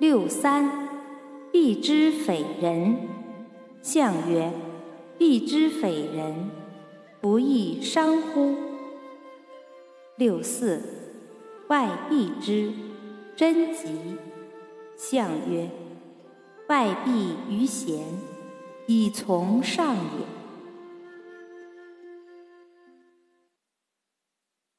六三，必之匪人，相曰，必之匪人，不亦伤乎？六四，外必之贞吉，相曰，外必于贤，以从上也。